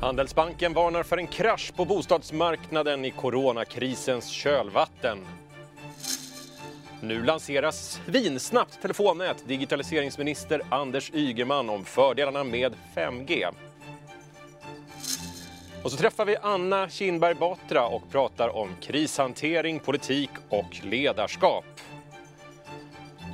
Handelsbanken varnar för en krasch på bostadsmarknaden i coronakrisens kölvatten. Nu lanseras vinsnabbt telefonnät. Digitaliseringsminister Anders Ygeman om fördelarna med 5G. Och så träffar vi Anna Kinberg Batra och pratar om krishantering, politik och ledarskap.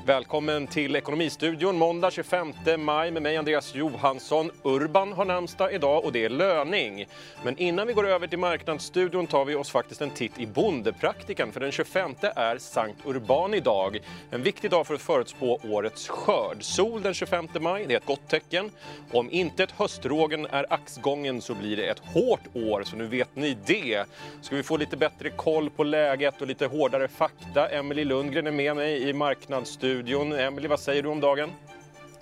Välkommen till Ekonomistudion måndag 25 maj med mig Andreas Johansson. Urban har namnsdag idag och det är löning. Men innan vi går över till Marknadsstudion tar vi oss faktiskt en titt i Bondepraktikan för den 25 är Sankt Urban idag. En viktig dag för att förutspå årets skörd. Sol den 25 maj, det är ett gott tecken. Om inte ett höstrågen är axgången så blir det ett hårt år, så nu vet ni det. Ska vi få lite bättre koll på läget och lite hårdare fakta? Emelie Lundgren är med mig i Marknadsstudion studion. Emelie, vad säger du om dagen?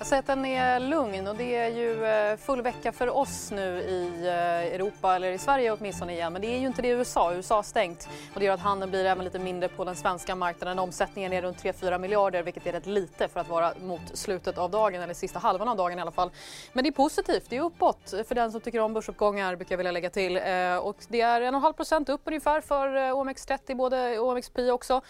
Jag säger att den är lugn och det är ju eh, full vecka för oss nu i eh, Europa, eller i Sverige åtminstone igen. Men det är ju inte det i USA. USA har stängt och det gör att handeln blir även lite mindre på den svenska marknaden. Omsättningen är runt 3-4 miljarder vilket är rätt lite för att vara mot slutet av dagen eller sista halvan av dagen i alla fall. Men det är positivt, det är uppåt för den som tycker om börsuppgångar brukar jag vilja lägga till. Eh, och det är 1,5 procent upp ungefär för OMX30, både OMXP också.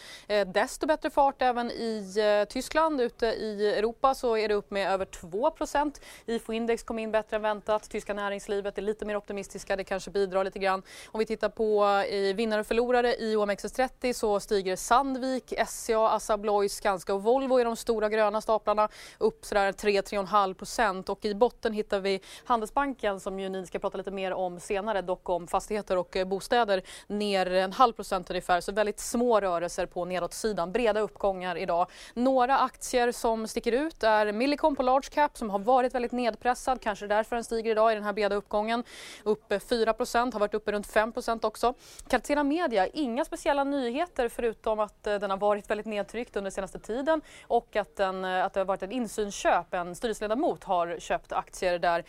Desto bättre fart även i Tyskland. Ute i Europa så är det upp med med över 2% IFO-index kom in bättre än väntat. Tyska näringslivet är lite mer optimistiska. Det kanske bidrar lite grann. Om vi tittar på eh, vinnare och förlorare i OMXS30 så stiger Sandvik, SCA, Assa Abloy, Skanska och Volvo i de stora gröna staplarna upp 3-3,5 och i botten hittar vi Handelsbanken som ju ni ska prata lite mer om senare, dock om fastigheter och eh, bostäder, ner en halv procent ungefär. Så väldigt små rörelser på nedåtsidan, breda uppgångar idag. Några aktier som sticker ut är Millicom Stockholm på large cap som har varit väldigt nedpressad, kanske därför den stiger idag i den här breda uppgången. Upp eh, 4% har varit uppe runt 5% också. Catena Media, inga speciella nyheter förutom att eh, den har varit väldigt nedtryckt under senaste tiden och att, den, eh, att det har varit ett insynsköp. En styrelseledamot har köpt aktier där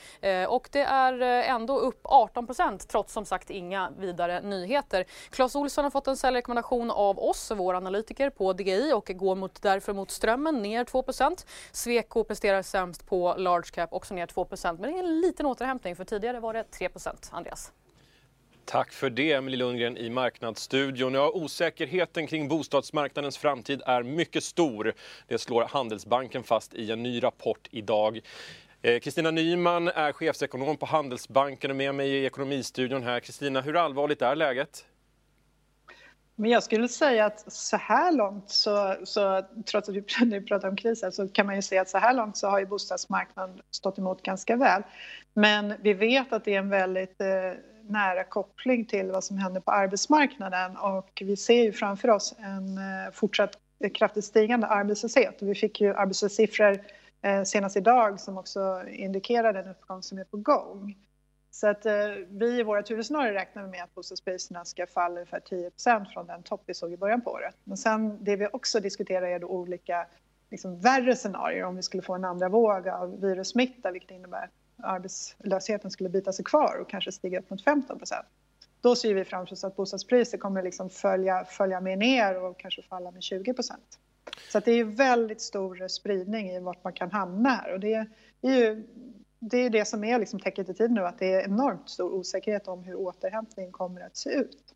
och det är ändå upp 18% trots som sagt inga vidare nyheter. Clas Olsson har fått en säljrekommendation av oss, vår analytiker på DGI och går mot, därför mot strömmen ner 2 Sweco presterar noterar sämst på large cap, också ner 2% Men det är en liten återhämtning, för tidigare var det 3 Andreas. Tack för det, Emelie Lundgren i Marknadsstudion. Ja, osäkerheten kring bostadsmarknadens framtid är mycket stor. Det slår Handelsbanken fast i en ny rapport idag. Eh, Kristina Nyman är chefsekonom på Handelsbanken och med mig i Ekonomistudion här. Kristina, hur allvarligt är läget? Men jag skulle säga att så här långt, så, så, trots att vi nu pratar om krisen, så kan man ju se att så här långt så har ju bostadsmarknaden stått emot ganska väl. Men vi vet att det är en väldigt eh, nära koppling till vad som händer på arbetsmarknaden och vi ser ju framför oss en eh, fortsatt kraftigt stigande arbetslöshet. Vi fick ju arbetslöshetssiffror eh, senast idag som också indikerar den uppgång som är på gång. Så att eh, vi i våra huvudscenario räknar med att bostadspriserna ska falla ungefär 10% från den topp vi såg i början på året. Men sen det vi också diskuterar är då olika liksom, värre scenarier. Om vi skulle få en andra våg av virussmitta vilket innebär att arbetslösheten skulle bita sig kvar och kanske stiga upp mot 15% Då ser vi framför oss att bostadspriser kommer liksom följa, följa med ner och kanske falla med 20% Så att det är väldigt stor spridning i vart man kan hamna här. Och det är ju det är det som är liksom tecknet i tid nu, att det är enormt stor osäkerhet om hur återhämtningen kommer att se ut.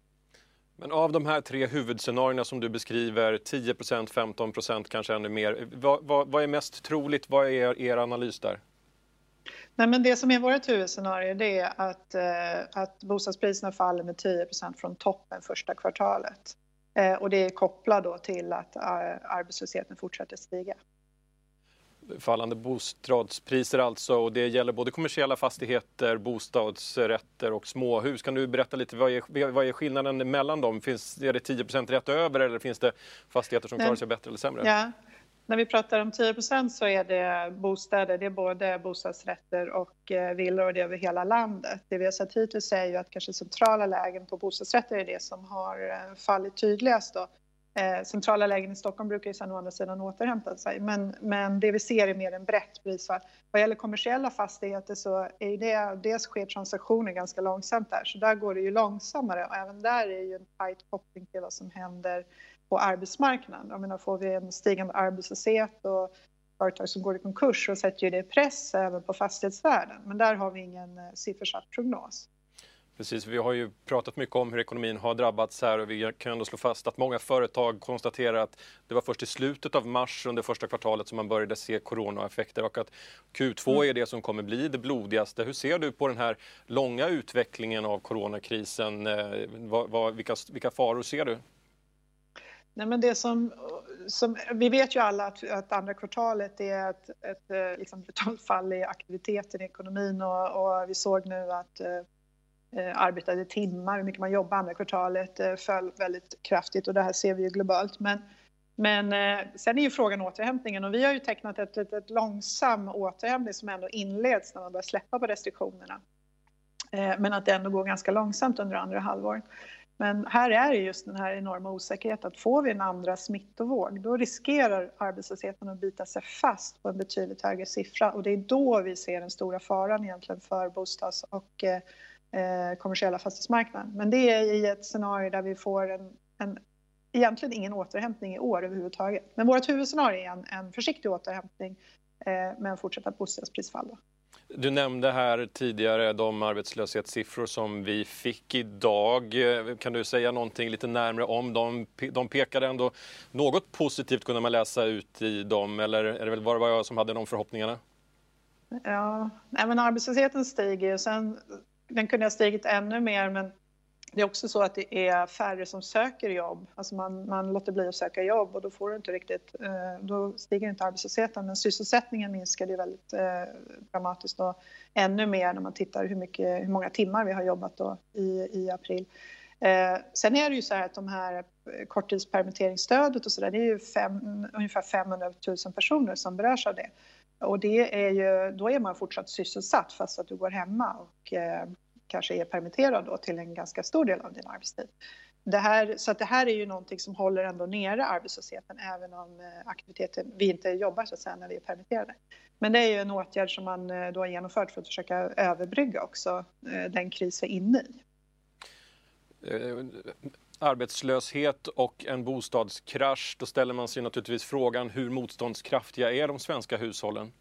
Men av de här tre huvudscenarierna som du beskriver, 10% 15% kanske ännu mer. Vad, vad, vad, är mest troligt? Vad är er, er analys där? Nej, men det som är vårt huvudscenario det är att, eh, att bostadspriserna faller med 10% från toppen första kvartalet. Eh, och det är kopplat då till att eh, arbetslösheten fortsätter stiga fallande bostadspriser alltså och det gäller både kommersiella fastigheter, bostadsrätter och småhus. Kan du berätta lite vad är, vad är skillnaden mellan dem? Finns, är det 10% rätt över eller finns det fastigheter som klarar sig bättre eller sämre? Ja. När vi pratar om 10% så är det bostäder, det är både bostadsrätter och eh, villor och det är över hela landet. Det vi har sett hittills är ju att kanske centrala lägen på bostadsrätter är det som har eh, fallit tydligast då. Eh, centrala lägen i Stockholm brukar ju sedan å andra sidan återhämta sig. Men, men det vi ser är mer en brett prisfall. Vad gäller kommersiella fastigheter så är det, dels sker transaktioner ganska långsamt där, så där går det ju långsammare och även där är ju en tajt koppling till vad som händer på arbetsmarknaden. Jag menar, får vi en stigande arbetslöshet och företag som går i konkurs så sätter ju det press även på fastighetsvärden. Men där har vi ingen eh, siffersatt prognos. Precis, vi har ju pratat mycket om hur ekonomin har drabbats här och vi kan ändå slå fast att många företag konstaterar att det var först i slutet av mars under första kvartalet som man började se coronaeffekter och att Q2 mm. är det som kommer bli det blodigaste. Hur ser du på den här långa utvecklingen av coronakrisen? Eh, vad, vad, vilka, vilka faror ser du? Nej, men det som, som, vi vet ju alla att, att andra kvartalet är ett, ett eh, liksom brutalt fall i aktiviteten i ekonomin och, och vi såg nu att eh, Eh, arbetade timmar, hur mycket man jobbade andra kvartalet eh, föll väldigt kraftigt och det här ser vi ju globalt. Men, men eh, sen är ju frågan återhämtningen och vi har ju tecknat ett, ett, ett långsam återhämtning som ändå inleds när man börjar släppa på restriktionerna. Men att det ändå går ganska långsamt under andra halvåret. Men här är det just den här enorma osäkerheten att får vi en andra smittovåg då riskerar arbetslösheten att bita sig fast på en betydligt högre siffra och det är då vi ser den stora faran egentligen för bostads och eh, kommersiella fastighetsmarknaden. Men det är i ett scenario där vi får en, en egentligen ingen återhämtning i år överhuvudtaget. Men vårt huvudscenario är en, en försiktig återhämtning eh, med en fortsatta bostadsprisfall. Då. Du nämnde här tidigare de arbetslöshetssiffror som vi fick idag. Kan du säga någonting lite närmare om dem? De pekade ändå något positivt kunde man läsa ut i dem eller är det väl bara jag som hade de förhoppningarna? Ja, men arbetslösheten stiger och sen den kunde ha stigit ännu mer men det är också så att det är färre som söker jobb. Alltså man, man låter bli att söka jobb och då får du inte riktigt, eh, då stiger inte arbetslösheten. Men sysselsättningen minskade ju väldigt eh, dramatiskt och ännu mer när man tittar hur, mycket, hur många timmar vi har jobbat då i, i april. Eh, sen är det ju så här att de här korttidspermitteringsstödet och så där, det är ju fem, ungefär 500 000 personer som berörs av det. Och det är ju, då är man fortsatt sysselsatt fast att du går hemma och eh, kanske är permitterad då till en ganska stor del av din arbetstid. Det här, så att det här är ju någonting som håller ändå nere arbetslösheten även om eh, aktiviteten, vi inte jobbar så att säga när vi är permitterade. Men det är ju en åtgärd som man eh, då har genomfört för att försöka överbrygga också eh, den kris vi är inne i. Eh, Arbetslöshet och en bostadskrasch, då ställer man sig naturligtvis frågan hur motståndskraftiga är de svenska hushållen?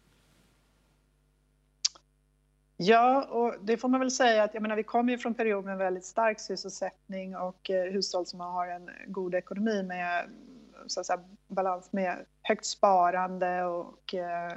Ja, och det får man väl säga att jag menar, vi kommer ju från period med väldigt stark sysselsättning och eh, hushåll som har en god ekonomi med så att säga, balans med högt sparande och eh,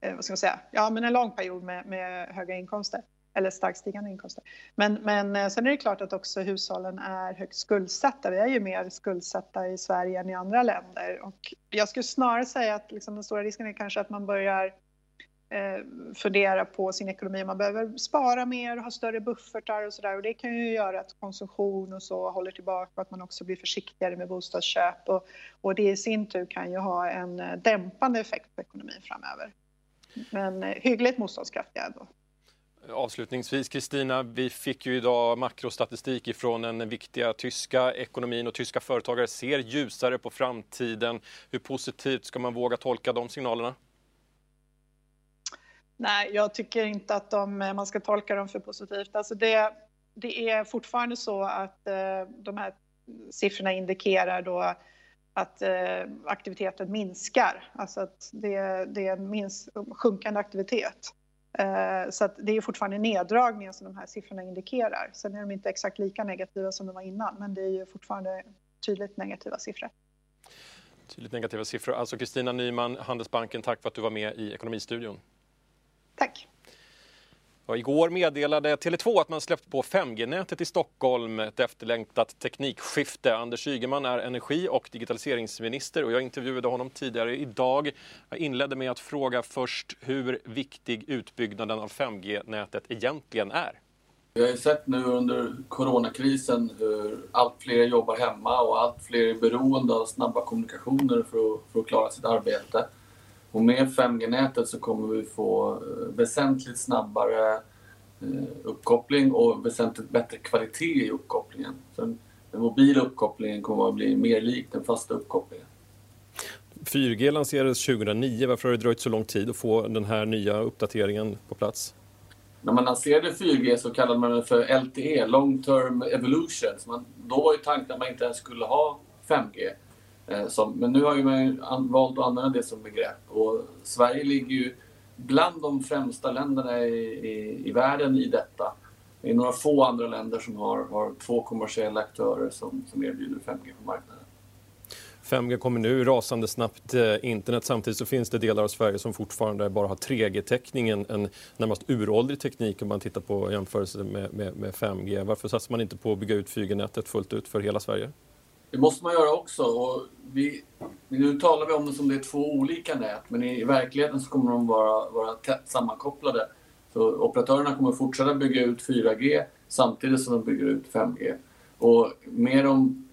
eh vad ska man säga, ja men en lång period med, med höga inkomster eller starkt stigande inkomster. Men, men eh, sen är det klart att också hushållen är högt skuldsatta. Vi är ju mer skuldsatta i Sverige än i andra länder och jag skulle snarare säga att liksom den stora risken är kanske att man börjar eh, fundera på sin ekonomi. Man behöver spara mer och ha större buffertar och sådär. Och det kan ju göra att konsumtion och så håller tillbaka och att man också blir försiktigare med bostadsköp. Och, och det i sin tur kan ju ha en eh, dämpande effekt på ekonomin framöver. Men eh, hyggligt motståndskraftiga ändå. Avslutningsvis Kristina, vi fick ju idag makrostatistik ifrån den viktiga tyska ekonomin och tyska företagare ser ljusare på framtiden. Hur positivt ska man våga tolka de signalerna? Nej, jag tycker inte att de, man ska tolka dem för positivt. Alltså det, det är fortfarande så att eh, de här siffrorna indikerar då att eh, aktiviteten minskar. Alltså att det, det är en minst, sjunkande aktivitet. Eh, så det är fortfarande neddragningen som de här siffrorna indikerar. Sen är de inte exakt lika negativa som de var innan, men det är ju fortfarande tydligt negativa siffror. Tydligt negativa siffror. Alltså Kristina Nyman, Handelsbanken, tack för att du var med i Ekonomistudion. Tack. Ja, igår meddelade Tele2 att man släppt på 5G-nätet i Stockholm, ett efterlängtat teknikskifte. Anders Ygeman är energi och digitaliseringsminister och jag intervjuade honom tidigare idag. Jag inledde med att fråga först hur viktig utbyggnaden av 5G-nätet egentligen är. Vi har ju sett nu under coronakrisen hur allt fler jobbar hemma och allt fler är beroende av snabba kommunikationer för att, för att klara sitt arbete. Och med 5G-nätet så kommer vi få eh, väsentligt snabbare eh, uppkoppling och väsentligt bättre kvalitet i uppkopplingen. Så den, den mobila uppkopplingen kommer att bli mer lik den fasta uppkopplingen. 4G lanserades 2009. Varför har det dröjt så lång tid att få den här nya uppdateringen på plats? När man lanserade 4G så kallade man det för LTE, Long Term Evolution. Man, då var ju tanken att man inte ens skulle ha 5G. Eh, som, men nu har ju man valt att använda det som begrepp och Sverige ligger ju bland de främsta länderna i, i, i världen i detta. Det är några få andra länder som har, har två kommersiella aktörer som, som erbjuder 5G på marknaden. 5G kommer nu rasande snabbt eh, internet. Samtidigt så finns det delar av Sverige som fortfarande bara har 3G-täckning, en, en närmast uråldrig teknik om man tittar på jämförelse med, med, med 5G. Varför satsar man inte på att bygga ut 4G-nätet fullt ut för hela Sverige? Det måste man göra också. Och vi, nu talar vi om det som det är två olika nät, men i, i verkligheten så kommer de vara, vara tätt sammankopplade. Så operatörerna kommer fortsätta bygga ut 4G samtidigt som de bygger ut 5G. Och med de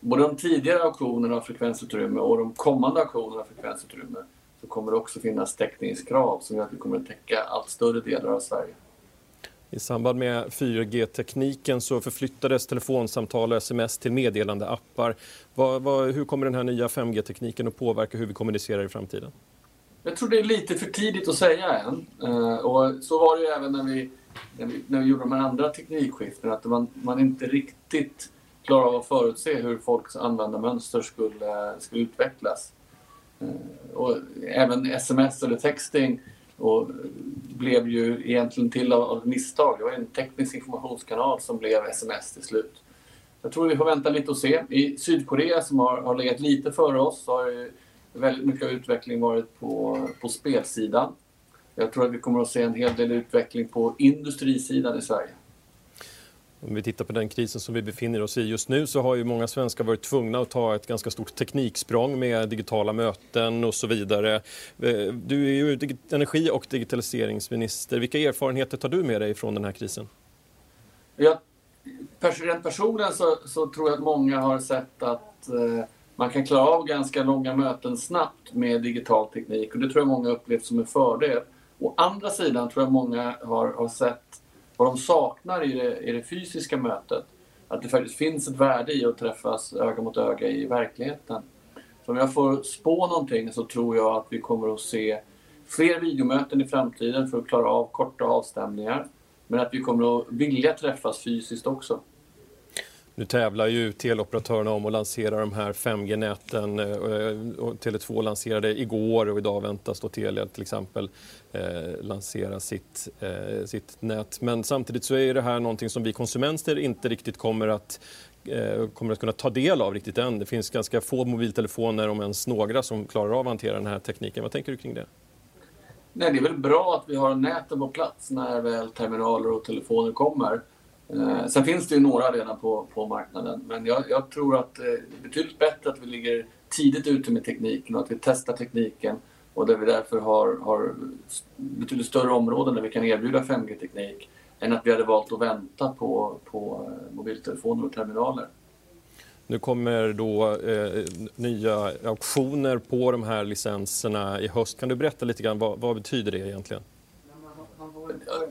både de tidigare auktionerna av frekvensutrymme och de kommande auktionerna av frekvensutrymme så kommer det också finnas täckningskrav som gör att vi kommer att täcka allt större delar av Sverige. I samband med 4G-tekniken så förflyttades telefonsamtal och sms till meddelandeappar. Vad, vad, hur kommer den här nya 5G-tekniken att påverka hur vi kommunicerar i framtiden? Jag tror det är lite för tidigt att säga än. Eh, och så var det ju även när vi, när vi, när vi gjorde de här andra teknikskiftena, att man, man inte riktigt klarar av att förutse hur folks användarmönster skulle, skulle utvecklas. Eh, och även sms eller texting och blev ju egentligen till av, av misstag. Det var en teknisk informationskanal som blev sms till slut. Jag tror vi får vänta lite och se. I Sydkorea som har, har legat lite före oss har ju väldigt mycket av utveckling varit på, på spelsidan. Jag tror att vi kommer att se en hel del utveckling på industrisidan i Sverige. Om vi tittar på den krisen som vi befinner oss i just nu så har ju många svenskar varit tvungna att ta ett ganska stort tekniksprång med digitala möten och så vidare. Eh, du är ju energi och digitaliseringsminister. Vilka erfarenheter tar du med dig från den här krisen? Ja, rent personligen så, så tror jag att många har sett att eh, man kan klara av ganska långa möten snabbt med digital teknik och det tror jag många upplevt som en fördel. Å andra sidan tror jag många har, har sett vad de saknar i det, i det fysiska mötet. Att det faktiskt finns ett värde i att träffas öga mot öga i verkligheten. Så om jag får spå någonting så tror jag att vi kommer att se fler videomöten i framtiden för att klara av korta avstämningar. Men att vi kommer att vilja träffas fysiskt också. Nu tävlar ju teleoperatörerna om att lansera de här 5G-näten. Eh, Tele2 lanserade igår och idag väntas då Telia till exempel eh, lansera sitt, eh, sitt nät. Men samtidigt så är det här någonting som vi konsumenter inte riktigt kommer att eh, kommer att kunna ta del av riktigt än. Det finns ganska få mobiltelefoner, om ens några, som klarar av att hantera den här tekniken. Vad tänker du kring det? Nej, det är väl bra att vi har näten på plats när väl terminaler och telefoner kommer. Eh, sen finns det ju några redan på, på marknaden, men jag, jag tror att det är betydligt bättre att vi ligger tidigt ute med tekniken och att vi testar tekniken och där vi därför har, har betydligt större områden där vi kan erbjuda 5G-teknik än att vi hade valt att vänta på, på eh, mobiltelefoner och terminaler. Nu kommer då eh, nya auktioner på de här licenserna i höst. Kan du berätta lite grann vad, vad betyder det egentligen?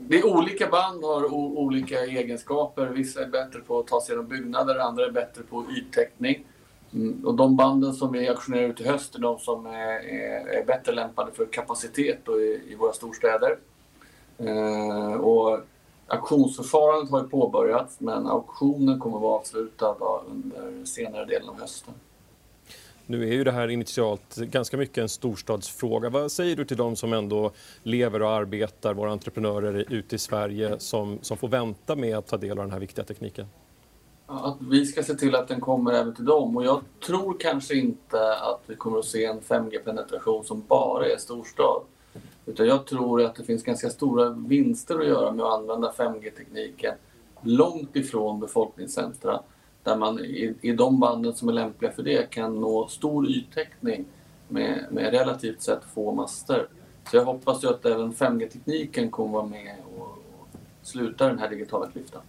Det är olika band har olika egenskaper. Vissa är bättre på att ta sig genom byggnader, andra är bättre på yttäckning. Mm. Och de banden som vi auktionerar ut i höst är de som är, är, är bättre lämpade för kapacitet i, i, våra storstäder. Eh, och auktionsförfarandet har ju påbörjats men auktionen kommer att vara avslutad under senare delen av hösten. Nu är ju det här initialt ganska mycket en storstadsfråga. Vad säger du till de som ändå lever och arbetar, våra entreprenörer ute i Sverige som, som får vänta med att ta del av den här viktiga tekniken? Att vi ska se till att den kommer även till dem. Och jag tror kanske inte att vi kommer att se en 5G-penetration som bara är storstad. Utan jag tror att det finns ganska stora vinster att göra med att använda 5G-tekniken långt ifrån befolkningscentra där man i, i de banden som är lämpliga för det kan nå stor yttäckning med, med relativt sett få master. Så jag hoppas ju att även 5G-tekniken kommer vara med och, och sluta den här digitala klyftan.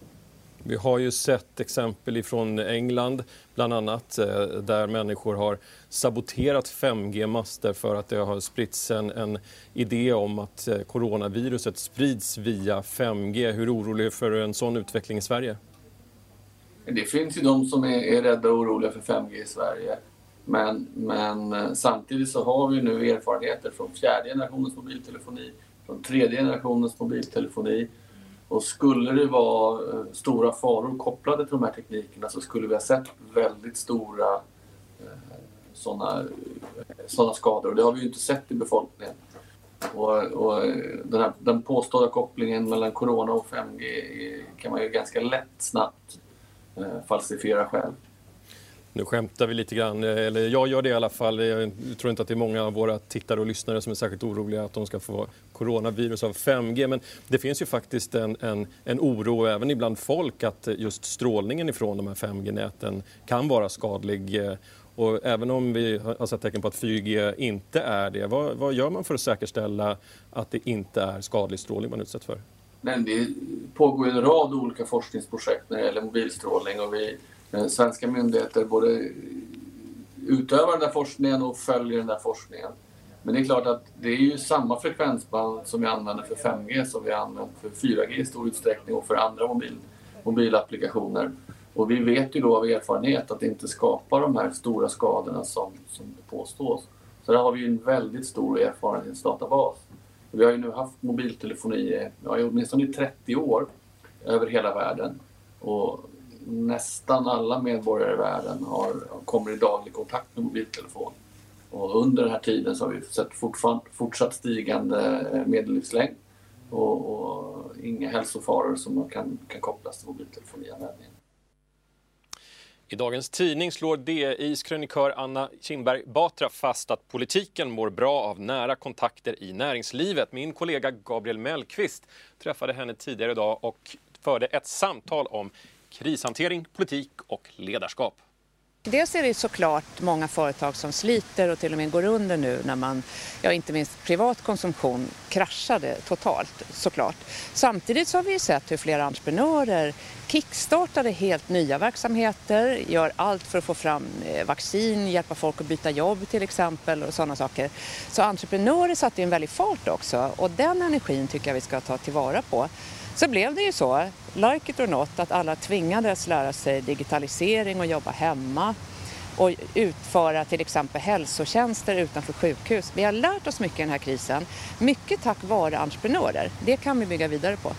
Vi har ju sett exempel ifrån England bland annat eh, där människor har saboterat 5G-master för att det har spritts en, en, idé om att eh, coronaviruset sprids via 5G. Hur orolig är du för en sån utveckling i Sverige? Det finns ju de som är, är rädda och oroliga för 5G i Sverige. Men, men eh, samtidigt så har vi nu erfarenheter från fjärde generationens mobiltelefoni, från tredje generationens mobiltelefoni. Och skulle det vara eh, stora faror kopplade till de här teknikerna så skulle vi ha sett väldigt stora eh, sådana såna skador. Och det har vi ju inte sett i befolkningen. Och, och den, här, den påstådda kopplingen mellan corona och 5G kan man ju ganska lätt snabbt Eh, falsifiera själv. Nu skämtar vi lite grann, eh, eller jag gör det i alla fall. Jag tror inte att det är många av våra tittare och lyssnare som är särskilt oroliga att de ska få coronavirus av 5G. Men det finns ju faktiskt en, en, en oro även ibland folk att just strålningen ifrån de här 5G-näten kan vara skadlig. Eh, och även om vi har sett tecken på att 4G inte är det, vad, vad gör man för att säkerställa att det inte är skadlig strålning man utsätts för? Men det pågår en rad olika forskningsprojekt när det gäller mobilstrålning och vi eh, svenska myndigheter både utövar den där forskningen och följer den där forskningen. Men det är klart att det är ju samma frekvensband som vi använder för 5G som vi använder för 4G i stor utsträckning och för andra mobil, mobilapplikationer. Och vi vet ju då av erfarenhet att det inte skapar de här stora skadorna som, som det påstås. Så där har vi ju en väldigt stor erfarenhetsdatabas. Vi har ju nu haft mobiltelefoni ja, åtminstone i 30 år över hela världen. Och nästan alla medborgare i världen har, kommer i daglig kontakt med mobiltelefon. Och under den här tiden så har vi sett fortsatt stigande eh, medellivslängd och, och, inga hälsofaror som kan, kan kopplas till mobiltelefonianvändningen. I dagens tidning slår DIs krönikör Anna Kinberg Batra fast att politiken mår bra av nära kontakter i näringslivet. Min kollega Gabriel Mellqvist träffade henne tidigare idag och förde ett samtal om krishantering, politik och ledarskap. Dels är det såklart många företag som sliter och till och med går under nu när man, ja inte minst privat konsumtion kraschade totalt såklart. Samtidigt så har vi sett hur flera entreprenörer kickstartade helt nya verksamheter, gör allt för att få fram eh, vaccin, hjälpa folk att byta jobb till exempel och sådana saker. Så entreprenörer satte en väldig fart också och den energin tycker jag vi ska ta tillvara på. Så blev det ju så, like it or not, att alla tvingades lära sig digitalisering och jobba hemma och utföra till exempel hälsotjänster utanför sjukhus. Vi har lärt oss mycket i den här krisen, mycket tack vare entreprenörer. Det kan vi bygga vidare på.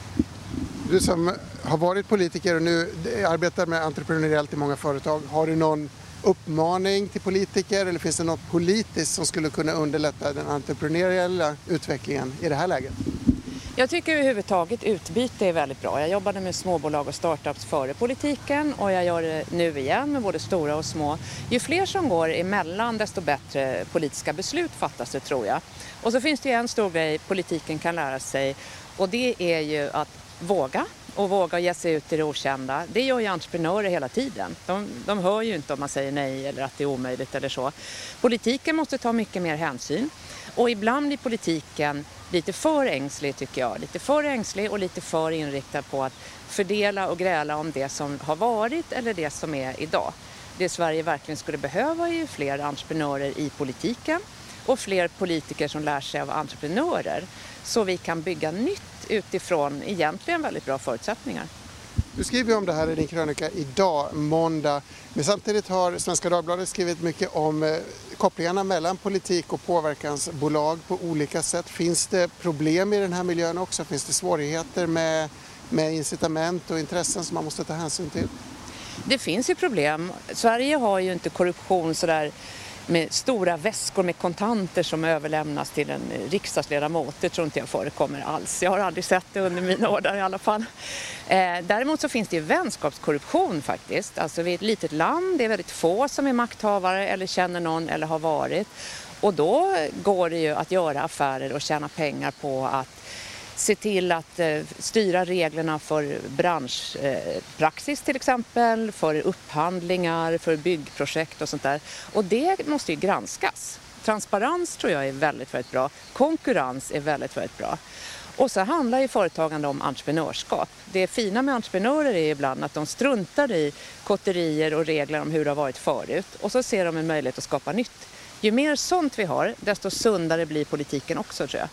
Du som har varit politiker och nu arbetar med entreprenöriellt i många företag, har du någon uppmaning till politiker eller finns det något politiskt som skulle kunna underlätta den entreprenöriella utvecklingen i det här läget? Jag tycker överhuvudtaget utbyte är väldigt bra. Jag jobbade med småbolag och startups före politiken och jag gör det nu igen med både stora och små. Ju fler som går emellan desto bättre politiska beslut fattas det tror jag. Och så finns det ju en stor grej politiken kan lära sig och det är ju att våga och våga ge sig ut i det okända. Det gör ju entreprenörer hela tiden. De, de hör ju inte om man säger nej eller att det är omöjligt eller så. Politiken måste ta mycket mer hänsyn och ibland blir politiken lite för ängslig tycker jag. Lite för ängslig och lite för inriktad på att fördela och gräla om det som har varit eller det som är idag. Det Sverige verkligen skulle behöva är ju fler entreprenörer i politiken och fler politiker som lär sig av entreprenörer så vi kan bygga nytt utifrån egentligen väldigt bra förutsättningar. Du skriver om det här i din krönika idag, måndag. Men samtidigt har Svenska Dagbladet skrivit mycket om eh, kopplingarna mellan politik och påverkansbolag på olika sätt. Finns det problem i den här miljön också? Finns det svårigheter med, med incitament och intressen som man måste ta hänsyn till? Det finns ju problem. Sverige har ju inte korruption sådär med stora väskor med kontanter som överlämnas till en eh, riksdagsledamot. Det tror inte jag förekommer alls. Jag har aldrig sett det under mina år där i alla fall. Eh, däremot så finns det ju vänskapskorruption faktiskt. Alltså vi är ett litet land, det är väldigt få som är makthavare eller känner någon eller har varit. Och då går det ju att göra affärer och tjäna pengar på att se till att eh, styra reglerna för branschpraxis eh, till exempel, för upphandlingar, för byggprojekt och sånt där. Och det måste ju granskas. Transparens tror jag är väldigt, väldigt bra. Konkurrens är väldigt, väldigt bra. Och så handlar ju företagande om entreprenörskap. Det fina med entreprenörer är ibland att de struntar i kotterier och regler om hur det har varit förut och så ser de en möjlighet att skapa nytt. Ju mer sånt vi har, desto sundare blir politiken också tror jag.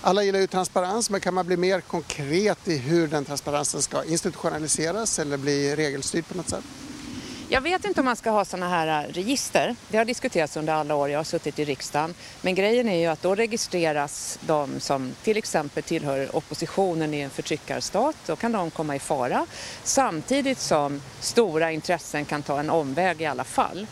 Alla gillar ju transparens, men kan man bli mer konkret i hur den transparensen ska institutionaliseras eller bli regelstyrd på något sätt? Jag vet inte om man ska ha sådana här äh, register. Det har diskuterats under alla år jag har suttit i riksdagen. Men grejen är ju att då registreras de som till exempel tillhör oppositionen i en förtryckarstat. Då kan de komma i fara. Samtidigt som stora intressen kan ta en omväg i alla fall.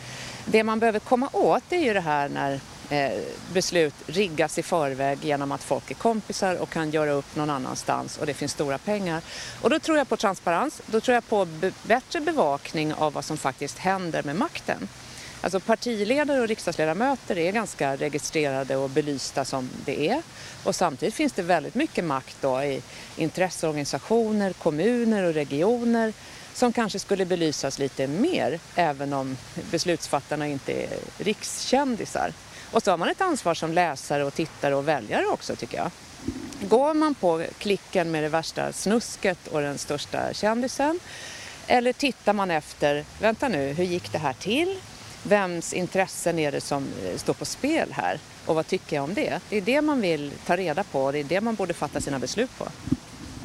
Det man behöver komma åt är ju det här när eh, beslut riggas i förväg genom att folk är kompisar och kan göra upp någon annanstans och det finns stora pengar. Och då tror jag på transparens, då tror jag på bättre bevakning av vad som faktiskt händer med makten. Alltså partiledare och riksdagsledamöter är ganska registrerade och belysta som det är. Och samtidigt finns det väldigt mycket makt då i intresseorganisationer, kommuner och regioner som kanske skulle belysas lite mer även om beslutsfattarna inte är rikskändisar. Och så har man ett ansvar som läsare och tittare och väljare också tycker jag. Går man på klicken med det värsta snusket och den största kändisen eller tittar man efter, vänta nu, hur gick det här till? Vems intressen är det som eh, står på spel här? Och vad tycker jag om det? Det är det man vill ta reda på och det är det man borde fatta sina beslut på.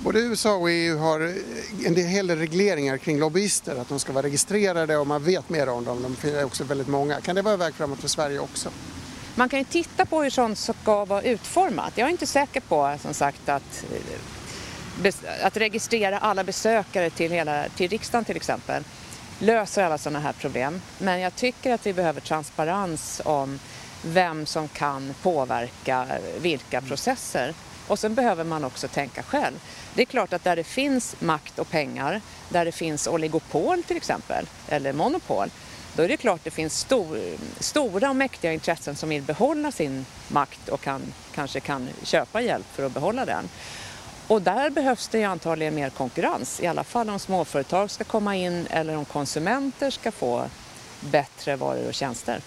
Både USA och EU har eh, en hel del regleringar kring lobbyister, att de ska vara registrerade och man vet mer om dem. De är också väldigt många. Kan det vara en väg framåt för Sverige också? Man kan ju titta på hur sånt ska vara utformat. Jag är inte säker på som sagt att, eh, att registrera alla besökare till, hela, till riksdagen till exempel löser alla sådana här problem. Men jag tycker att vi behöver transparens om vem som kan påverka eh, vilka processer. Och sen behöver man också tänka själv. Det är klart att där det finns makt och pengar, där det finns oligopol till exempel, eller monopol, då är det klart att det finns stor, stora och mäktiga intressen som vill behålla sin makt och kan, kanske kan köpa hjälp för att behålla den. Och där behövs det antagligen mer konkurrens, i alla fall om småföretag ska komma in eller om konsumenter ska få bättre varor och tjänster.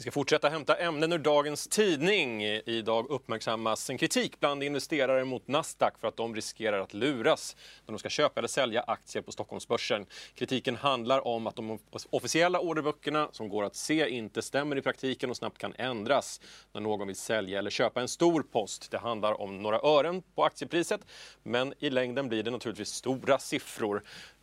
Vi ska fortsätta hämta ämnen ur dagens tidning. Idag uppmärksammas en kritik bland investerare mot Nasdaq för att de riskerar att luras när de ska köpa eller sälja aktier på Stockholmsbörsen. Kritiken handlar om att de officiella orderböckerna som går att se inte stämmer i praktiken och snabbt kan ändras när någon vill sälja eller köpa en stor post. Det handlar om några ören på aktiepriset, men i längden blir det naturligtvis stora siffror.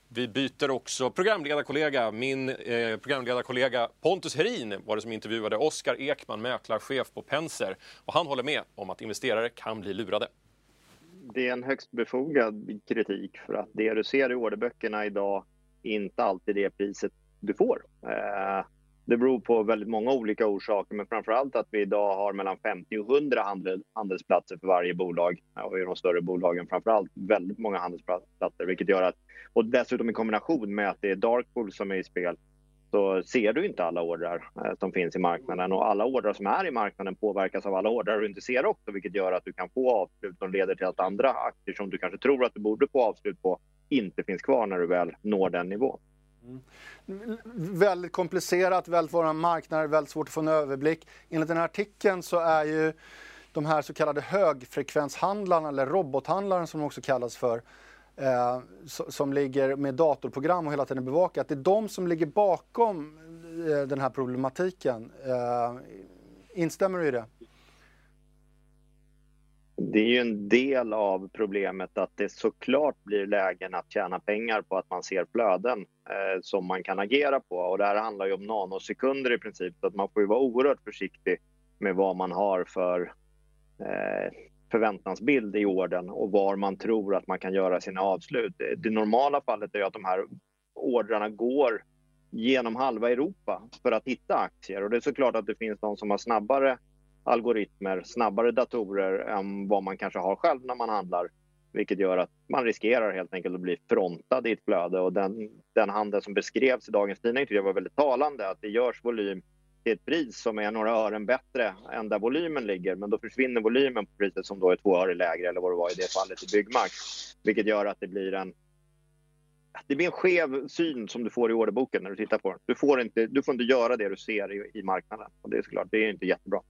Vi byter också programledarkollega. Min eh, programledarkollega Pontus Herin var det som intervjuade Oskar Ekman, mäklarchef på Penser. Och han håller med om att investerare kan bli lurade. Det är en högst befogad kritik för att det du ser i orderböckerna idag inte alltid är priset du får. Eh, det beror på väldigt många olika orsaker, men framför allt att vi idag har mellan 50 och 100 handel, handelsplatser för varje bolag. Och i de större bolagen framför allt väldigt många handelsplatser, vilket gör att och dessutom i kombination med att det är Darkpool som är i spel så ser du inte alla ordrar eh, som finns i marknaden och alla ordrar som är i marknaden påverkas av alla ordrar du inte ser också, vilket gör att du kan få avslut som leder till att andra aktier som du kanske tror att du borde få avslut på inte finns kvar när du väl når den nivån. Mm. Väldigt komplicerat, väldigt våra marknader, väldigt svårt att få en överblick. Enligt den här artikeln så är ju de här så kallade högfrekvenshandlarna eller robothandlaren som de också kallas för eh, som ligger med datorprogram och hela tiden bevakar, att det är de som ligger bakom eh, den här problematiken. Eh, instämmer du i det? Det är ju en del av problemet att det såklart blir lägen att tjäna pengar på att man ser flöden eh, som man kan agera på. Och det här handlar ju om nanosekunder i princip, så att man får ju vara oerhört försiktig med vad man har för eh, förväntansbild i orden och var man tror att man kan göra sina avslut. Det normala fallet är att de här ordrarna går genom halva Europa för att hitta aktier och det är såklart att det finns de som har snabbare algoritmer, snabbare datorer än vad man kanske har själv när man handlar. Vilket gör att man riskerar helt enkelt att bli frontad i ett flöde och den, den handel som beskrevs i dagens tidning tycker jag var väldigt talande att det görs volym till ett pris som är några ören bättre än där volymen ligger. Men då försvinner volymen på priset som då är två öre lägre eller vad det var i det fallet i Byggmax. Vilket gör att det blir en det blir en skev syn som du får i orderboken när du tittar på den. Du får inte, du får inte göra det du ser i, i marknaden. Och det är såklart, det är inte jättebra.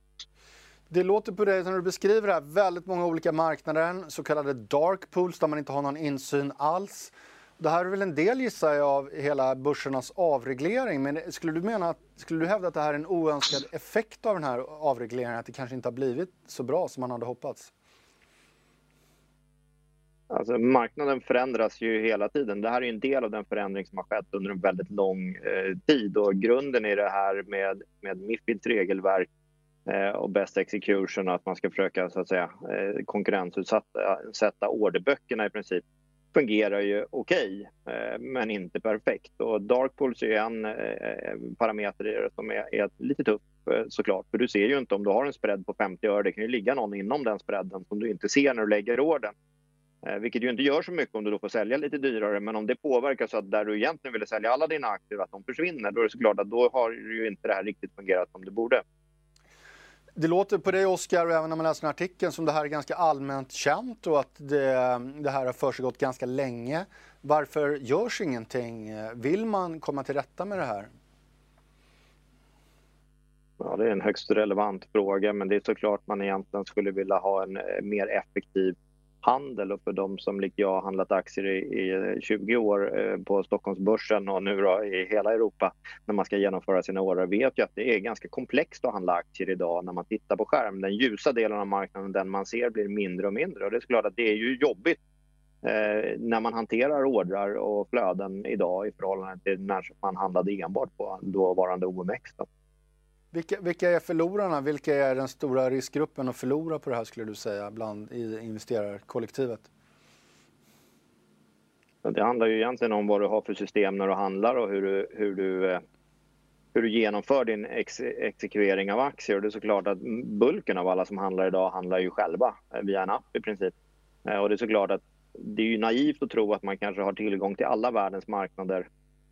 Det låter på dig när du beskriver det här, väldigt många olika marknader, så kallade dark pools där man inte har någon insyn alls. Det här är väl en del gissar jag av hela börsernas avreglering. Men skulle du, mena, skulle du hävda att det här är en oönskad effekt av den här avregleringen? Att det kanske inte har blivit så bra som man hade hoppats? Alltså, marknaden förändras ju hela tiden. Det här är en del av den förändring som har skett under en väldigt lång eh, tid. Och grunden i det här med, med Mifids regelverk Eh, och best execution, att man ska försöka så att säga, eh, konkurrensutsätta orderböckerna i princip fungerar ju okej, okay, men inte perfekt. Och dark pools är en eh, parameter som är, är lite tuff såklart. För du ser ju inte om du har en spread på 50 öre. Det kan ju ligga någon inom den spreaden som du inte ser när du lägger ordern. Vilket ju inte gör så mycket om du då får sälja lite dyrare. Men om det påverkar så att där du egentligen ville sälja alla dina aktier, att de försvinner, då är det såklart att då har ju inte det här riktigt fungerat som det borde. Det låter på dig Oskar och även när man läser den artikeln som det här är ganska allmänt känt och att det, det här har försiggått ganska länge. Varför görs ingenting? Vill man komma till rätta med det här? Ja, det är en högst relevant fråga, men det är såklart man egentligen skulle vilja ha en eh, mer effektiv handel och för de som likt jag har handlat aktier i, i 20 år eh, på Stockholmsbörsen och nu då i hela Europa när man ska genomföra sina år vet ju att det är ganska komplext att handla aktier idag när man tittar på skärm. Den ljusa delen av marknaden, den man ser, blir mindre och mindre och det är såklart att det är ju jobbigt eh, när man hanterar ordrar och flöden idag i förhållande till när man handlade enbart på dåvarande OMX. Då. Vilka, vilka är förlorarna? Vilka är den stora riskgruppen att förlora på det här skulle du säga bland investerarkollektivet? Det handlar ju egentligen om vad du har för system när du handlar och hur du, hur du, eh, hur du genomför din ex exekvering av aktier. Och det är såklart att bulken av alla som handlar idag handlar ju själva eh, via en app i princip. Eh, och det är såklart att det är ju naivt att tro att man kanske har tillgång till alla världens marknader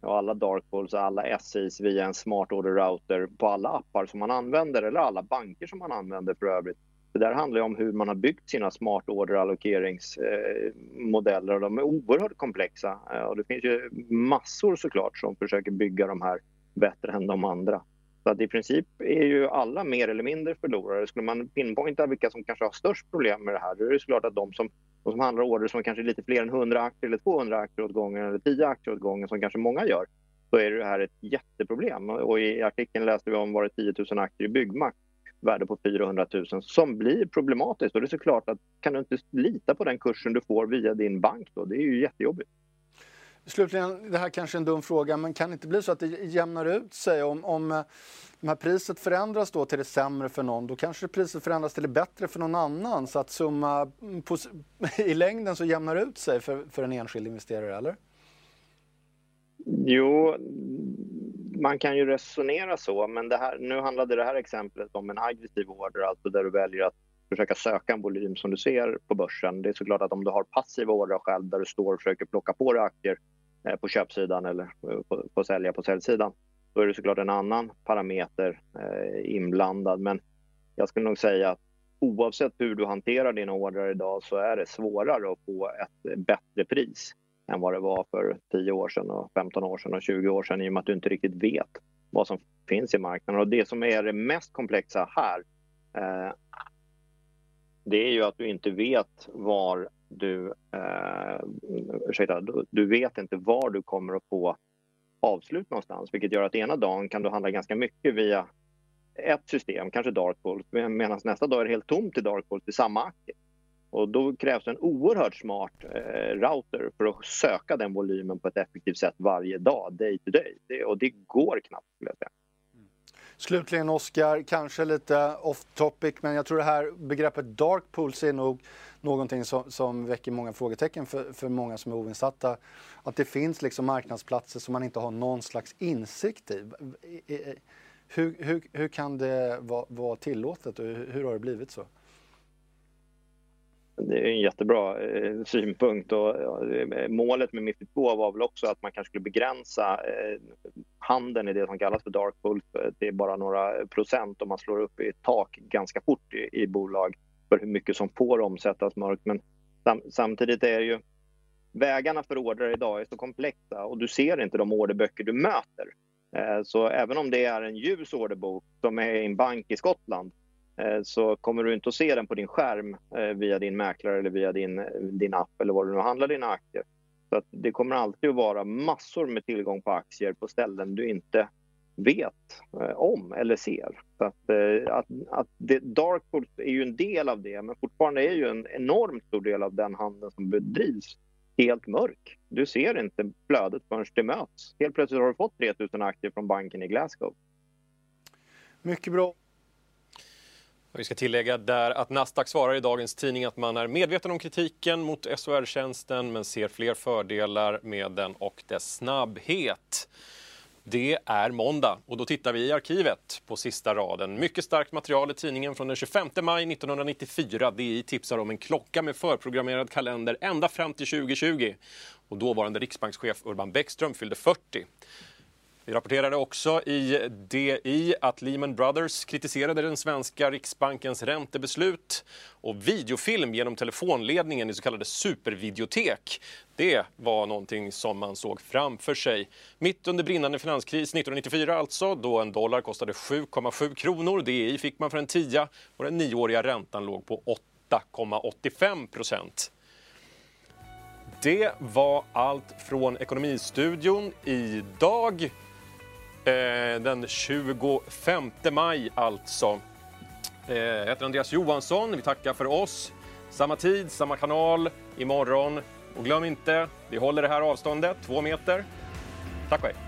och alla darkpools och alla SIs via en smart order router på alla appar som man använder eller alla banker som man använder för övrigt. Det där handlar om hur man har byggt sina smart order allokeringsmodeller eh, och de är oerhört komplexa. Eh, och det finns ju massor såklart som försöker bygga de här bättre än de andra. Så att i princip är ju alla mer eller mindre förlorare. Skulle man pinpointa vilka som kanske har störst problem med det här, då är det såklart att de som och som handlar order som kanske är lite fler än 100 aktier eller 200 aktier åt gången eller 10 aktier åt gången som kanske många gör, så är det här ett jätteproblem. Och i artikeln läste vi om var det 10 000 aktier i Byggmax, värde på 400 000, som blir problematiskt. Och det är såklart att kan du inte lita på den kursen du får via din bank då, det är ju jättejobbigt. Slutligen, det här kanske är en dum fråga, men kan det inte bli så att det jämnar ut sig om, om eh, de här priset förändras då till det sämre för någon, då kanske priset förändras till det bättre för någon annan så att summa mm, på, i längden så jämnar ut sig för, för en enskild investerare, eller? Jo, man kan ju resonera så, men det här, nu handlade det här exemplet om en aggressiv order, alltså där du väljer att försöka söka en volym som du ser på börsen. Det är såklart att om du har passiva ordrar själv där du står och försöker plocka på dig aktier Eh, på köpsidan eller på, på sälja på säljsidan, då är det såklart en annan parameter eh, inblandad. Men jag skulle nog säga att oavsett hur du hanterar dina ordrar idag så är det svårare att få ett bättre pris än vad det var för 10 år sedan, och 15 år sedan och 20 år sedan i och med att du inte riktigt vet vad som finns i marknaden. Och det som är det mest komplexa här eh, det är ju att du inte vet var du... Eh, ursäkta, du, du vet inte var du kommer att få avslut någonstans, vilket gör att ena dagen kan du handla ganska mycket via ett system, kanske Darkbolt, medan nästa dag är det helt tomt i Darkbolt till samma aktie. Och då krävs en oerhört smart eh, router för att söka den volymen på ett effektivt sätt varje dag, day to day. Det, och det går knappt, skulle jag säga. Slutligen Oskar, kanske lite off topic, men jag tror det här begreppet dark pools är nog någonting som, som väcker många frågetecken för, för många som är oinsatta. Att det finns liksom marknadsplatser som man inte har någon slags insikt i. Hur, hur, hur kan det vara, vara tillåtet och hur, hur har det blivit så? Det är en jättebra eh, synpunkt och målet med Mifid 2 var väl också att man kanske skulle begränsa eh, handeln i det som kallas för dark pool eh, till bara några procent om man slår upp i ett tak ganska fort i, i bolag för hur mycket som får omsättas mörkt. Men sam, samtidigt är ju vägarna för order idag är så komplexa och du ser inte de orderböcker du möter. Så även om det är en ljus orderbok som är i en bank i Skottland Eh, så kommer du inte att se den på din skärm eh, via din mäklare eller via din, din app eller var du nu handlar dina aktier. Så att det kommer alltid att vara massor med tillgång på aktier på ställen du inte vet eh, om eller ser. Så att, att, att det, Darkpool är ju en del av det men fortfarande är ju en enormt stor del av den handeln som bedrivs helt mörk. Du ser inte flödet förrän det möts. Helt plötsligt har du fått 3000 aktier från banken i Glasgow. Mycket bra. Vi ska tillägga där att Nasdaq svarar i dagens tidning att man är medveten om kritiken mot SOR-tjänsten men ser fler fördelar med den och dess snabbhet. Det är måndag och då tittar vi i arkivet på sista raden. Mycket starkt material i tidningen från den 25 maj 1994. DI tipsar om en klocka med förprogrammerad kalender ända fram till 2020. Och dåvarande riksbankschef Urban Bäckström fyllde 40. Vi rapporterade också i DI att Lehman Brothers kritiserade den svenska riksbankens räntebeslut och videofilm genom telefonledningen i så kallade supervideotek. Det var någonting som man såg framför sig. Mitt under brinnande finanskris 1994 alltså, då en dollar kostade 7,7 kronor. DI fick man för en tia och den nioåriga räntan låg på 8,85 procent. Det var allt från Ekonomistudion idag. Eh, den 25 maj alltså. Eh, jag heter Andreas Johansson. Vi tackar för oss. Samma tid, samma kanal imorgon. Och glöm inte, vi håller det här avståndet, två meter. Tack och hej.